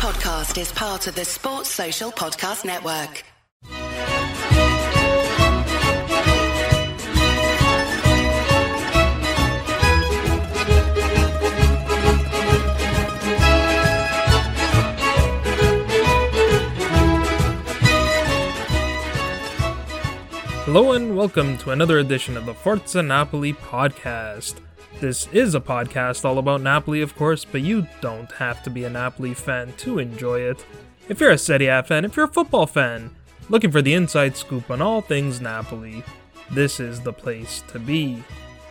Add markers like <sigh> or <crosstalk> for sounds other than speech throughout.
podcast is part of the Sports Social Podcast Network. Hello and welcome to another edition of the Forza Napoli podcast. This is a podcast all about Napoli, of course, but you don't have to be a Napoli fan to enjoy it. If you're a Serie A fan, if you're a football fan, looking for the inside scoop on all things Napoli, this is the place to be.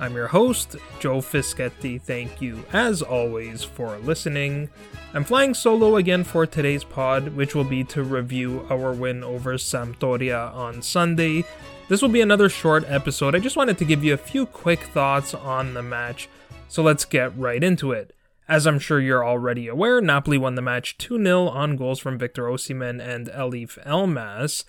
I'm your host, Joe Fischetti. Thank you, as always, for listening. I'm flying solo again for today's pod, which will be to review our win over Sampdoria on Sunday this will be another short episode. I just wanted to give you a few quick thoughts on the match, so let's get right into it. As I'm sure you're already aware, Napoli won the match 2 0 on goals from Victor Osimhen and Eljif Elmas.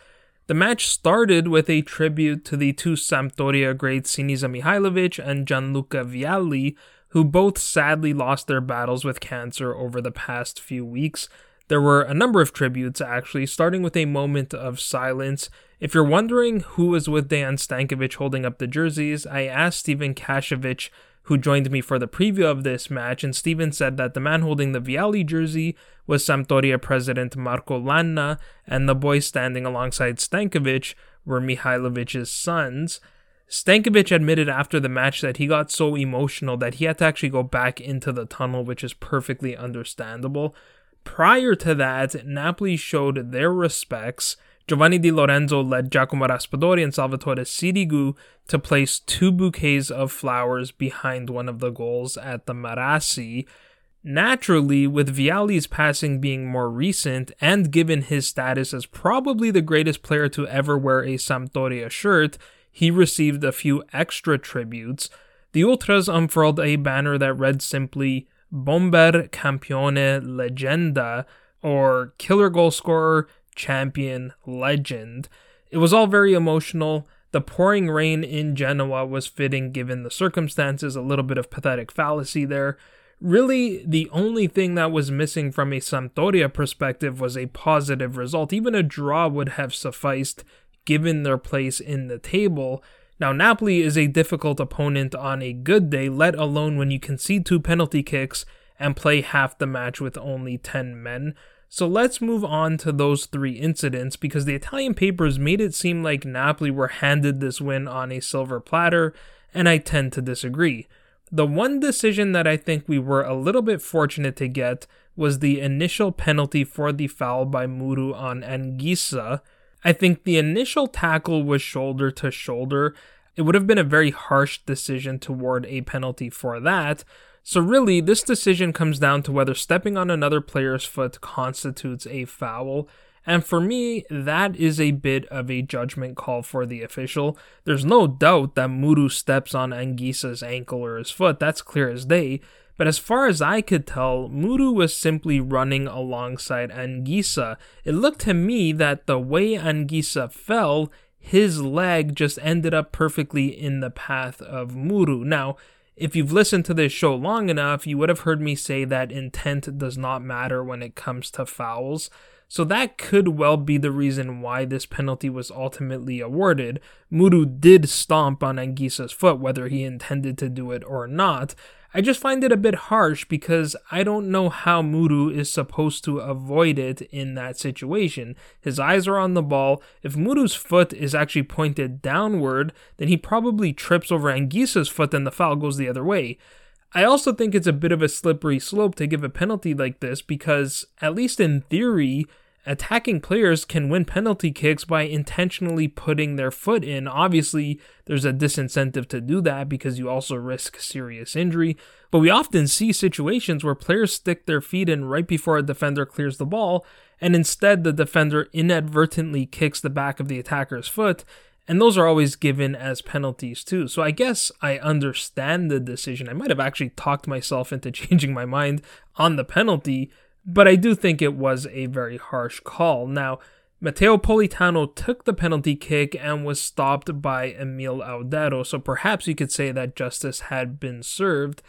The match started with a tribute to the two Sampdoria greats Sinisa Mihajlovic and Gianluca Vialli, who both sadly lost their battles with cancer over the past few weeks. There were a number of tributes, actually, starting with a moment of silence. If you're wondering who was with Dejan Stankovic holding up the jerseys, I asked Steven Kashevich, who joined me for the preview of this match, and Steven said that the man holding the Vialli jersey was Sampdoria president Marco Lanna, and the boys standing alongside Stankovic were Mihajlovic's sons. Stankovic admitted after the match that he got so emotional that he had to actually go back into the tunnel, which is perfectly understandable. Prior to that, Napoli showed their respects. Giovanni Di Lorenzo led Giacomo Raspadori and Salvatore Sirigu to place two bouquets of flowers behind one of the goals at the Marassi. Naturally, with Vialli's passing being more recent and given his status as probably the greatest player to ever wear a Sampdoria shirt, he received a few extra tributes. The Ultras unfurled a banner that read simply Bomber Campione Legenda, or Killer Goal Scorer, Champion, Legend. It was all very emotional. The pouring rain in Genoa was fitting given the circumstances, a little bit of pathetic fallacy there. Really, the only thing that was missing from a Sampdoria perspective was a positive result. Even a draw would have sufficed given their place in the table. Now, Napoli is a difficult opponent on a good day, let alone when you concede two penalty kicks and play half the match with only 10 men. So let's move on to those three incidents because the Italian papers made it seem like Napoli were handed this win on a silver platter, and I tend to disagree. The one decision that I think we were a little bit fortunate to get was the initial penalty for the foul by Murru on Anguissa, I think the initial tackle was shoulder to shoulder. It would have been a very harsh decision toward a penalty for that. So, really, this decision comes down to whether stepping on another player's foot constitutes a foul. And for me, that is a bit of a judgment call for the official. There's no doubt that Murru steps on Anguissa's ankle or his foot, that's clear as day. But as far as I could tell, Murru was simply running alongside Anguissa. It looked to me that the way Anguissa fell, his leg just ended up perfectly in the path of Murru. Now, if you've listened to this show long enough, you would have heard me say that intent does not matter when it comes to fouls. So that could well be the reason why this penalty was ultimately awarded. Murru did stomp on Anguissa's foot, whether he intended to do it or not. I just find it a bit harsh because I don't know how Murru is supposed to avoid it in that situation. His eyes are on the ball. If Murru's foot is actually pointed downward, then he probably trips over Anguissa's foot and the foul goes the other way. I also think it's a bit of a slippery slope to give a penalty like this because, at least in theory, attacking players can win penalty kicks by intentionally putting their foot in. Obviously, there's a disincentive to do that because you also risk serious injury. But we often see situations where players stick their feet in right before a defender clears the ball, and instead the defender inadvertently kicks the back of the attacker's foot. And those are always given as penalties too. So I guess I understand the decision. I might have actually talked myself into <laughs> changing my mind on the penalty but I do think it was a very harsh call. Now, Matteo Politano took the penalty kick and was stopped by Emil Audero, so perhaps you could say that justice had been served.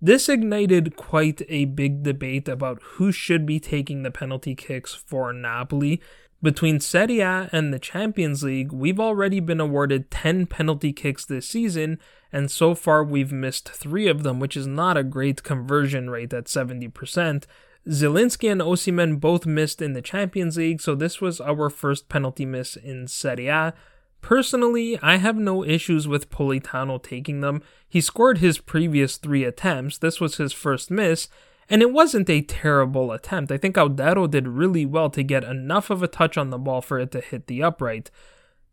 This ignited quite a big debate about who should be taking the penalty kicks for Napoli. Between Serie A and the Champions League, we've already been awarded 10 penalty kicks this season, and so far we've missed 3 of them, which is not a great conversion rate at 70%. Zielinski and Osimhen both missed in the Champions League, so this was our first penalty miss in Serie A. Personally, I have no issues with Politano taking them. He scored his previous three attempts, this was his first miss, and it wasn't a terrible attempt. I think Audero did really well to get enough of a touch on the ball for it to hit the upright.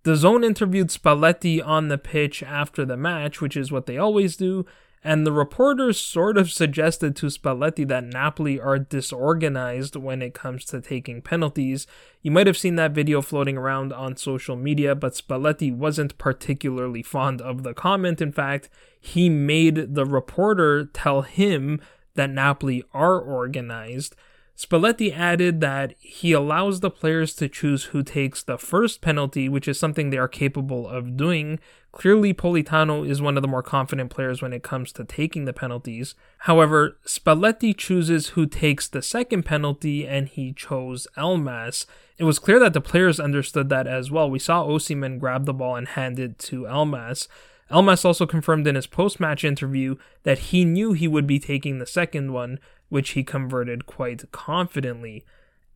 DAZN interviewed Spalletti on the pitch after the match, which is what they always do, and the reporters sort of suggested to Spalletti that Napoli are disorganized when it comes to taking penalties. You might have seen that video floating around on social media, but Spalletti wasn't particularly fond of the comment. In fact, he made the reporter tell him that Napoli are organized. Spalletti added that he allows the players to choose who takes the first penalty, which is something they are capable of doing. Clearly, Politano is one of the more confident players when it comes to taking the penalties. However, Spalletti chooses who takes the second penalty, and he chose Elmas. It was clear that the players understood that as well. We saw Osimhen grab the ball and hand it to Elmas. Elmas also confirmed in his post match interview that he knew he would be taking the second one, which he converted quite confidently.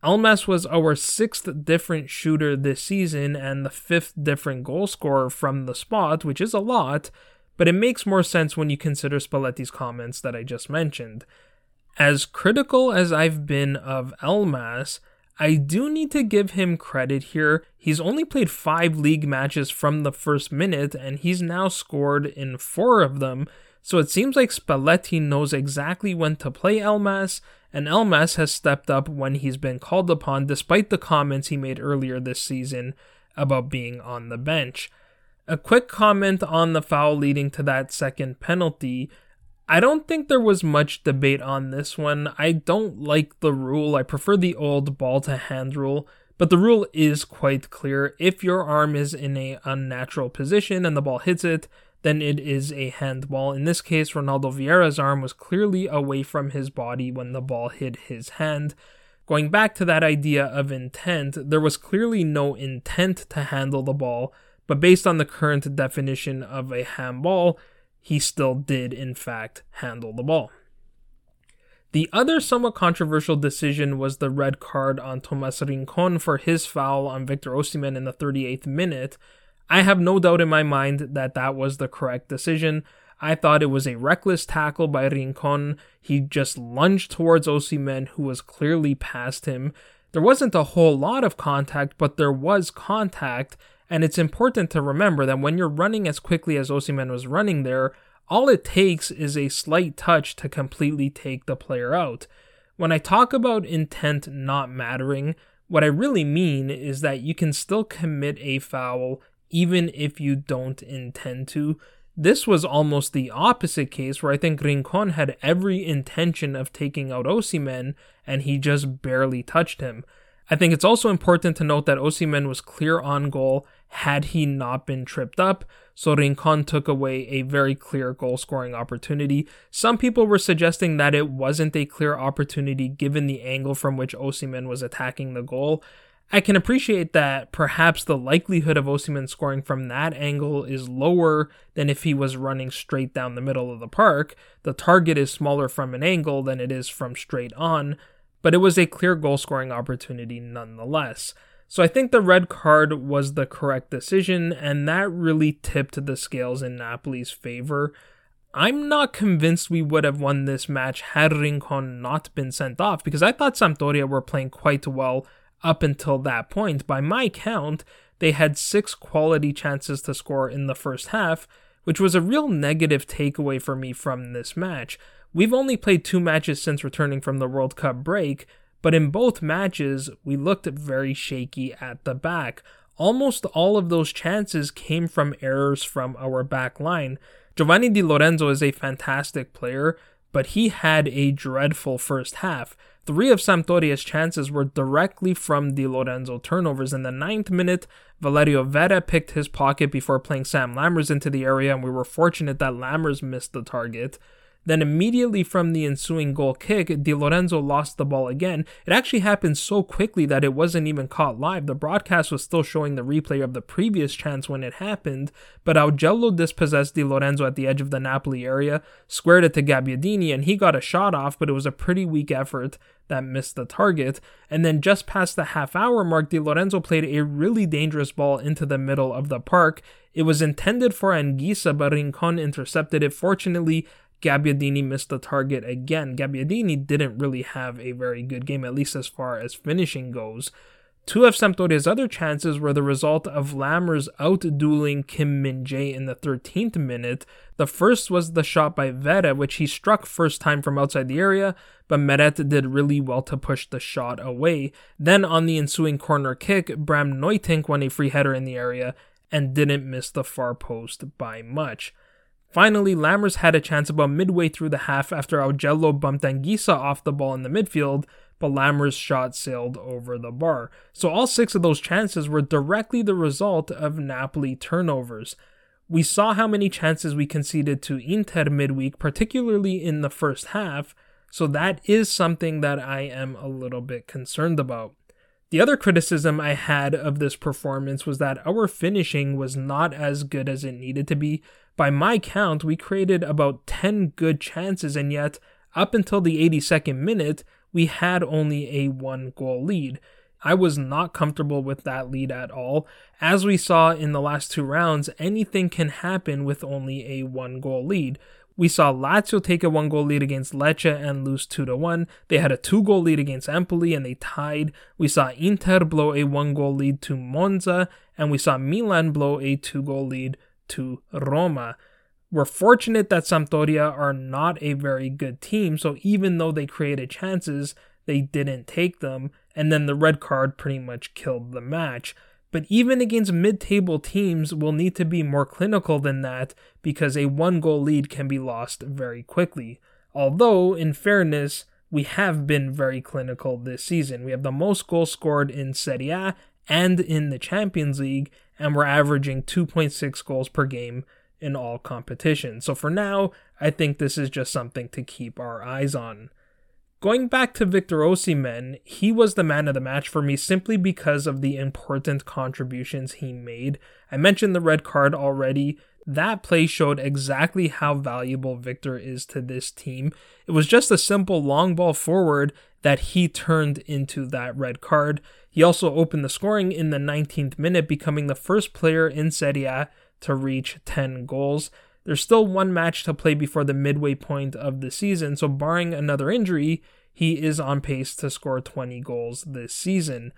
Elmas was our sixth different shooter this season and the fifth different goal scorer from the spot, which is a lot, but it makes more sense when you consider Spalletti's comments that I just mentioned. As critical as I've been of Elmas, I do need to give him credit here. He's only played five league matches from the first minute, and he's now scored in four of them, so it seems like Spalletti knows exactly when to play Elmas, and Elmas has stepped up when he's been called upon, despite the comments he made earlier this season about being on the bench. A quick comment on the foul leading to that second penalty. I don't think there was much debate on this one. I don't like the rule. I prefer the old ball to hand rule, but the rule is quite clear. If your arm is in a unnatural position and the ball hits it, then it is a handball. In this case, Ronaldo Vieira's arm was clearly away from his body when the ball hit his hand. Going back to that idea of intent, there was clearly no intent to handle the ball, but based on the current definition of a handball, he still did, in fact, handle the ball. The other somewhat controversial decision was the red card on Tomas Rincon for his foul on Victor Osimhen in the 38th minute, I have no doubt in my mind that that was the correct decision. I thought it was a reckless tackle by Rincon. He just lunged towards Osimhen, who was clearly past him. There wasn't a whole lot of contact, but there was contact, and it's important to remember that when you're running as quickly as Osimhen was running there, all it takes is a slight touch to completely take the player out. When I talk about intent not mattering, what I really mean is that you can still commit a foul even if you don't intend to. This was almost the opposite case where I think Rincon had every intention of taking out Osimhen and he just barely touched him. I think it's also important to note that Osimhen was clear on goal had he not been tripped up, so Rincon took away a very clear goal scoring opportunity. Some people were suggesting that it wasn't a clear opportunity given the angle from which Osimhen was attacking the goal. I can appreciate that perhaps the likelihood of Osimhen scoring from that angle is lower than if he was running straight down the middle of the park. The target is smaller from an angle than it is from straight on, but it was a clear goal scoring opportunity nonetheless. So I think the red card was the correct decision, and that really tipped the scales in Napoli's favor. I'm not convinced we would have won this match had Rincon not been sent off because I thought Sampdoria were playing quite well up until that point. By my count, they had six quality chances to score in the first half, which was a real negative takeaway for me from this match. We've only played two matches since returning from the World Cup break, but in both matches, we looked very shaky at the back. Almost all of those chances came from errors from our back line. Giovanni Di Lorenzo is a fantastic player, but he had a dreadful first half. Three of Sampdoria's chances were directly from Di Lorenzo turnovers. In the ninth minute, Valerio Verre picked his pocket before playing Sam Lammers into the area, and we were fortunate that Lammers missed the target. Then immediately from the ensuing goal kick, Di Lorenzo lost the ball again. It actually happened so quickly that it wasn't even caught live. The broadcast was still showing the replay of the previous chance when it happened, but Augello dispossessed Di Lorenzo at the edge of the Napoli area, squared it to Gabbiadini, and he got a shot off, but it was a pretty weak effort that missed the target. And then just past the half hour mark, Di Lorenzo played a really dangerous ball into the middle of the park. It was intended for Anguissa, but Rincon intercepted it. Fortunately, Gabbiadini missed the target again. Gabbiadini didn't really have a very good game, at least as far as finishing goes. Two of Sampdoria's other chances were the result of Lammers outdueling Kim Min Jae in the 13th minute. The first was the shot by Verre, which he struck first time from outside the area, but Meret did really well to push the shot away. Then on the ensuing corner kick, Bram Nuytinck won a free header in the area and didn't miss the far post by much. Finally, Lammers had a chance about midway through the half after Augello bumped Anguissa off the ball in the midfield, but Lammers' shot sailed over the bar. So all six of those chances were directly the result of Napoli turnovers. We saw how many chances we conceded to Inter midweek, particularly in the first half, so that is something that I am a little bit concerned about. The other criticism I had of this performance was that our finishing was not as good as it needed to be, by my count, we created about 10 good chances, and yet, up until the 82nd minute, we had only a one goal lead. I was not comfortable with that lead at all. As we saw in the last two rounds, anything can happen with only a one goal lead. We saw Lazio take a one goal lead against Lecce and lose 2 to 1. They had a two goal lead against Empoli and they tied. We saw Inter blow a one goal lead to Monza and we saw Milan blow a two goal lead to Roma. We're fortunate that Sampdoria are not a very good team, so even though they created chances, they didn't take them, and then the red card pretty much killed the match. But even against mid table teams, we'll need to be more clinical than that because a one goal lead can be lost very quickly. Although, in fairness, we have been very clinical this season. We have the most goals scored in Serie A and in the Champions League, and we're averaging 2.6 goals per game in all competitions. So for now, I think this is just something to keep our eyes on. Going back to Victor Osimhen, he was the man of the match for me simply because of the important contributions he made. I mentioned the red card already. That play showed exactly how valuable Victor is to this team. It was just a simple long ball forward that he turned into that red card. He also opened the scoring in the 19th minute, becoming the first player in Serie A to reach 10 goals. There's still one match to play before the midway point of the season, so barring another injury, he is on pace to score 20 goals this season.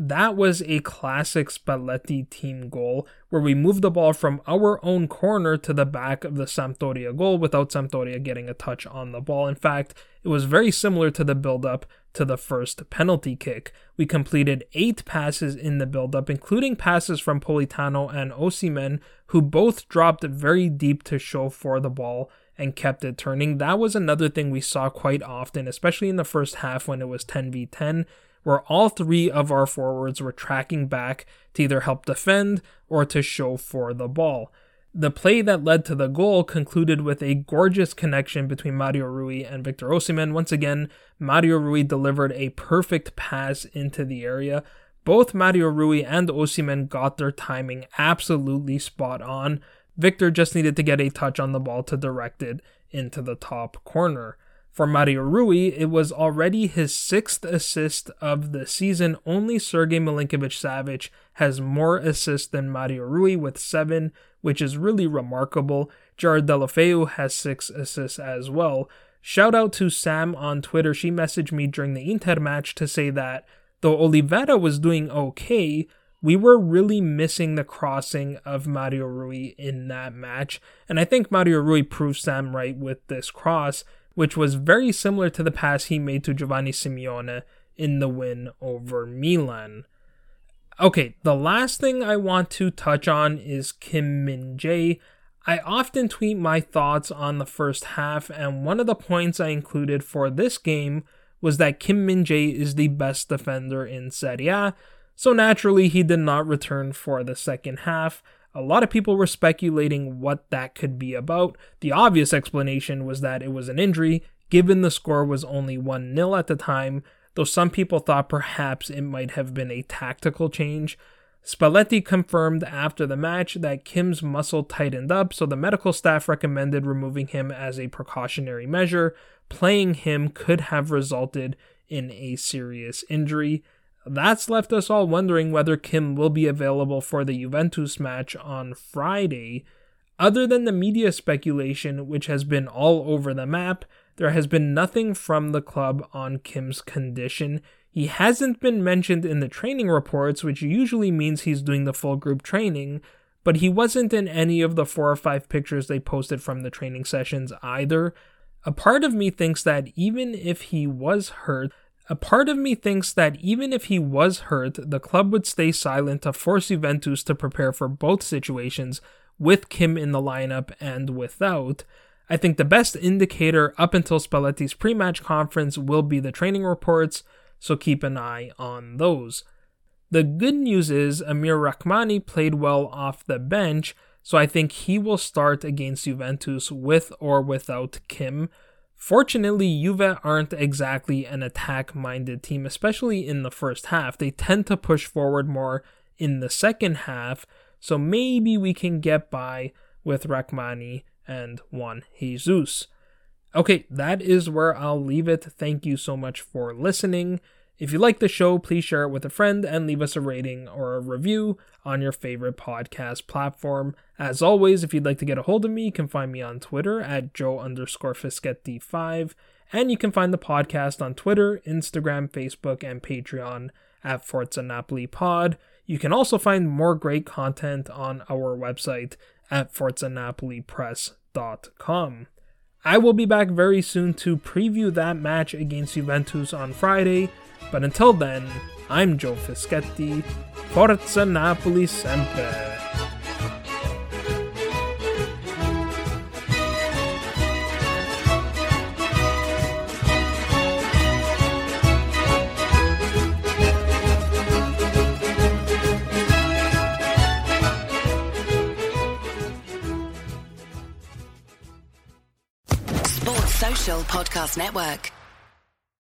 That was a classic Spalletti team goal where we moved the ball from our own corner to the back of the Sampdoria goal without Sampdoria getting a touch on the ball. In fact, it was very similar to the build up to the first penalty kick. We completed eight passes in the build up, including passes from Politano and Osimhen, who both dropped very deep to show for the ball and kept it turning. That was another thing we saw quite often, especially in the first half when it was 10v10 where all three of our forwards were tracking back to either help defend or to show for the ball. The play that led to the goal concluded with a gorgeous connection between Mario Rui and Victor Osimhen. Once again, Mario Rui delivered a perfect pass into the area. Both Mario Rui and Osimhen got their timing absolutely spot on. Victor just needed to get a touch on the ball to direct it into the top corner. For Mario Rui, it was already his sixth assist of the season. Only Sergei Milinkovic Savic has more assists than Mario Rui with seven, which is really remarkable. Gerard Deulofeu has six assists as well. Shout out to Sam on Twitter. She messaged me during the Inter match to say that though Oliveira was doing okay, we were really missing the crossing of Mario Rui in that match. And I think Mario Rui proved Sam right with this cross which was very similar to the pass he made to Giovanni Simeone in the win over Milan. Okay, the last thing I want to touch on is Kim Min Jae. I often tweet my thoughts on the first half, and one of the points I included for this game was that Kim Min Jae is the best defender in Serie A, so naturally he did not return for the second half. A lot of people were speculating what that could be about. The obvious explanation was that it was an injury, given the score was only 1 0 at the time, though some people thought perhaps it might have been a tactical change. Spalletti confirmed after the match that Kim's muscle tightened up, so the medical staff recommended removing him as a precautionary measure. Playing him could have resulted in a serious injury. That's left us all wondering whether Kim will be available for the Juventus match on Friday. Other than the media speculation, which has been all over the map, there has been nothing from the club on Kim's condition. He hasn't been mentioned in the training reports, which usually means he's doing the full group training, but he wasn't in any of the four or five pictures they posted from the training sessions either. A part of me thinks that even if he was hurt, a part of me thinks that even if he was hurt, the club would stay silent to force Juventus to prepare for both situations, with Kim in the lineup and without. I think the best indicator up until Spalletti's pre match conference will be the training reports, so keep an eye on those. The good news is Amir Rrahmani played well off the bench, so I think he will start against Juventus with or without Kim. Fortunately, Juve aren't exactly an attack minded team, especially in the first half. They tend to push forward more in the second half, so maybe we can get by with Rrahmani and Juan Jesus. Okay, that is where I'll leave it. Thank you so much for listening. If you like the show, please share it with a friend and leave us a rating or a review on your favorite podcast platform. As always, if you'd like to get a hold of me, you can find me on Twitter at Joe underscore Fischetti5. And you can find the podcast on Twitter, Instagram, Facebook, and Patreon at Forza Napoli Pod. You can also find more great content on our website at forzanapolipress.com. I will be back very soon to preview that match against Juventus on Friday, but until then, I'm Joe Fischetti. Forza Napoli sempre! Podcast Network.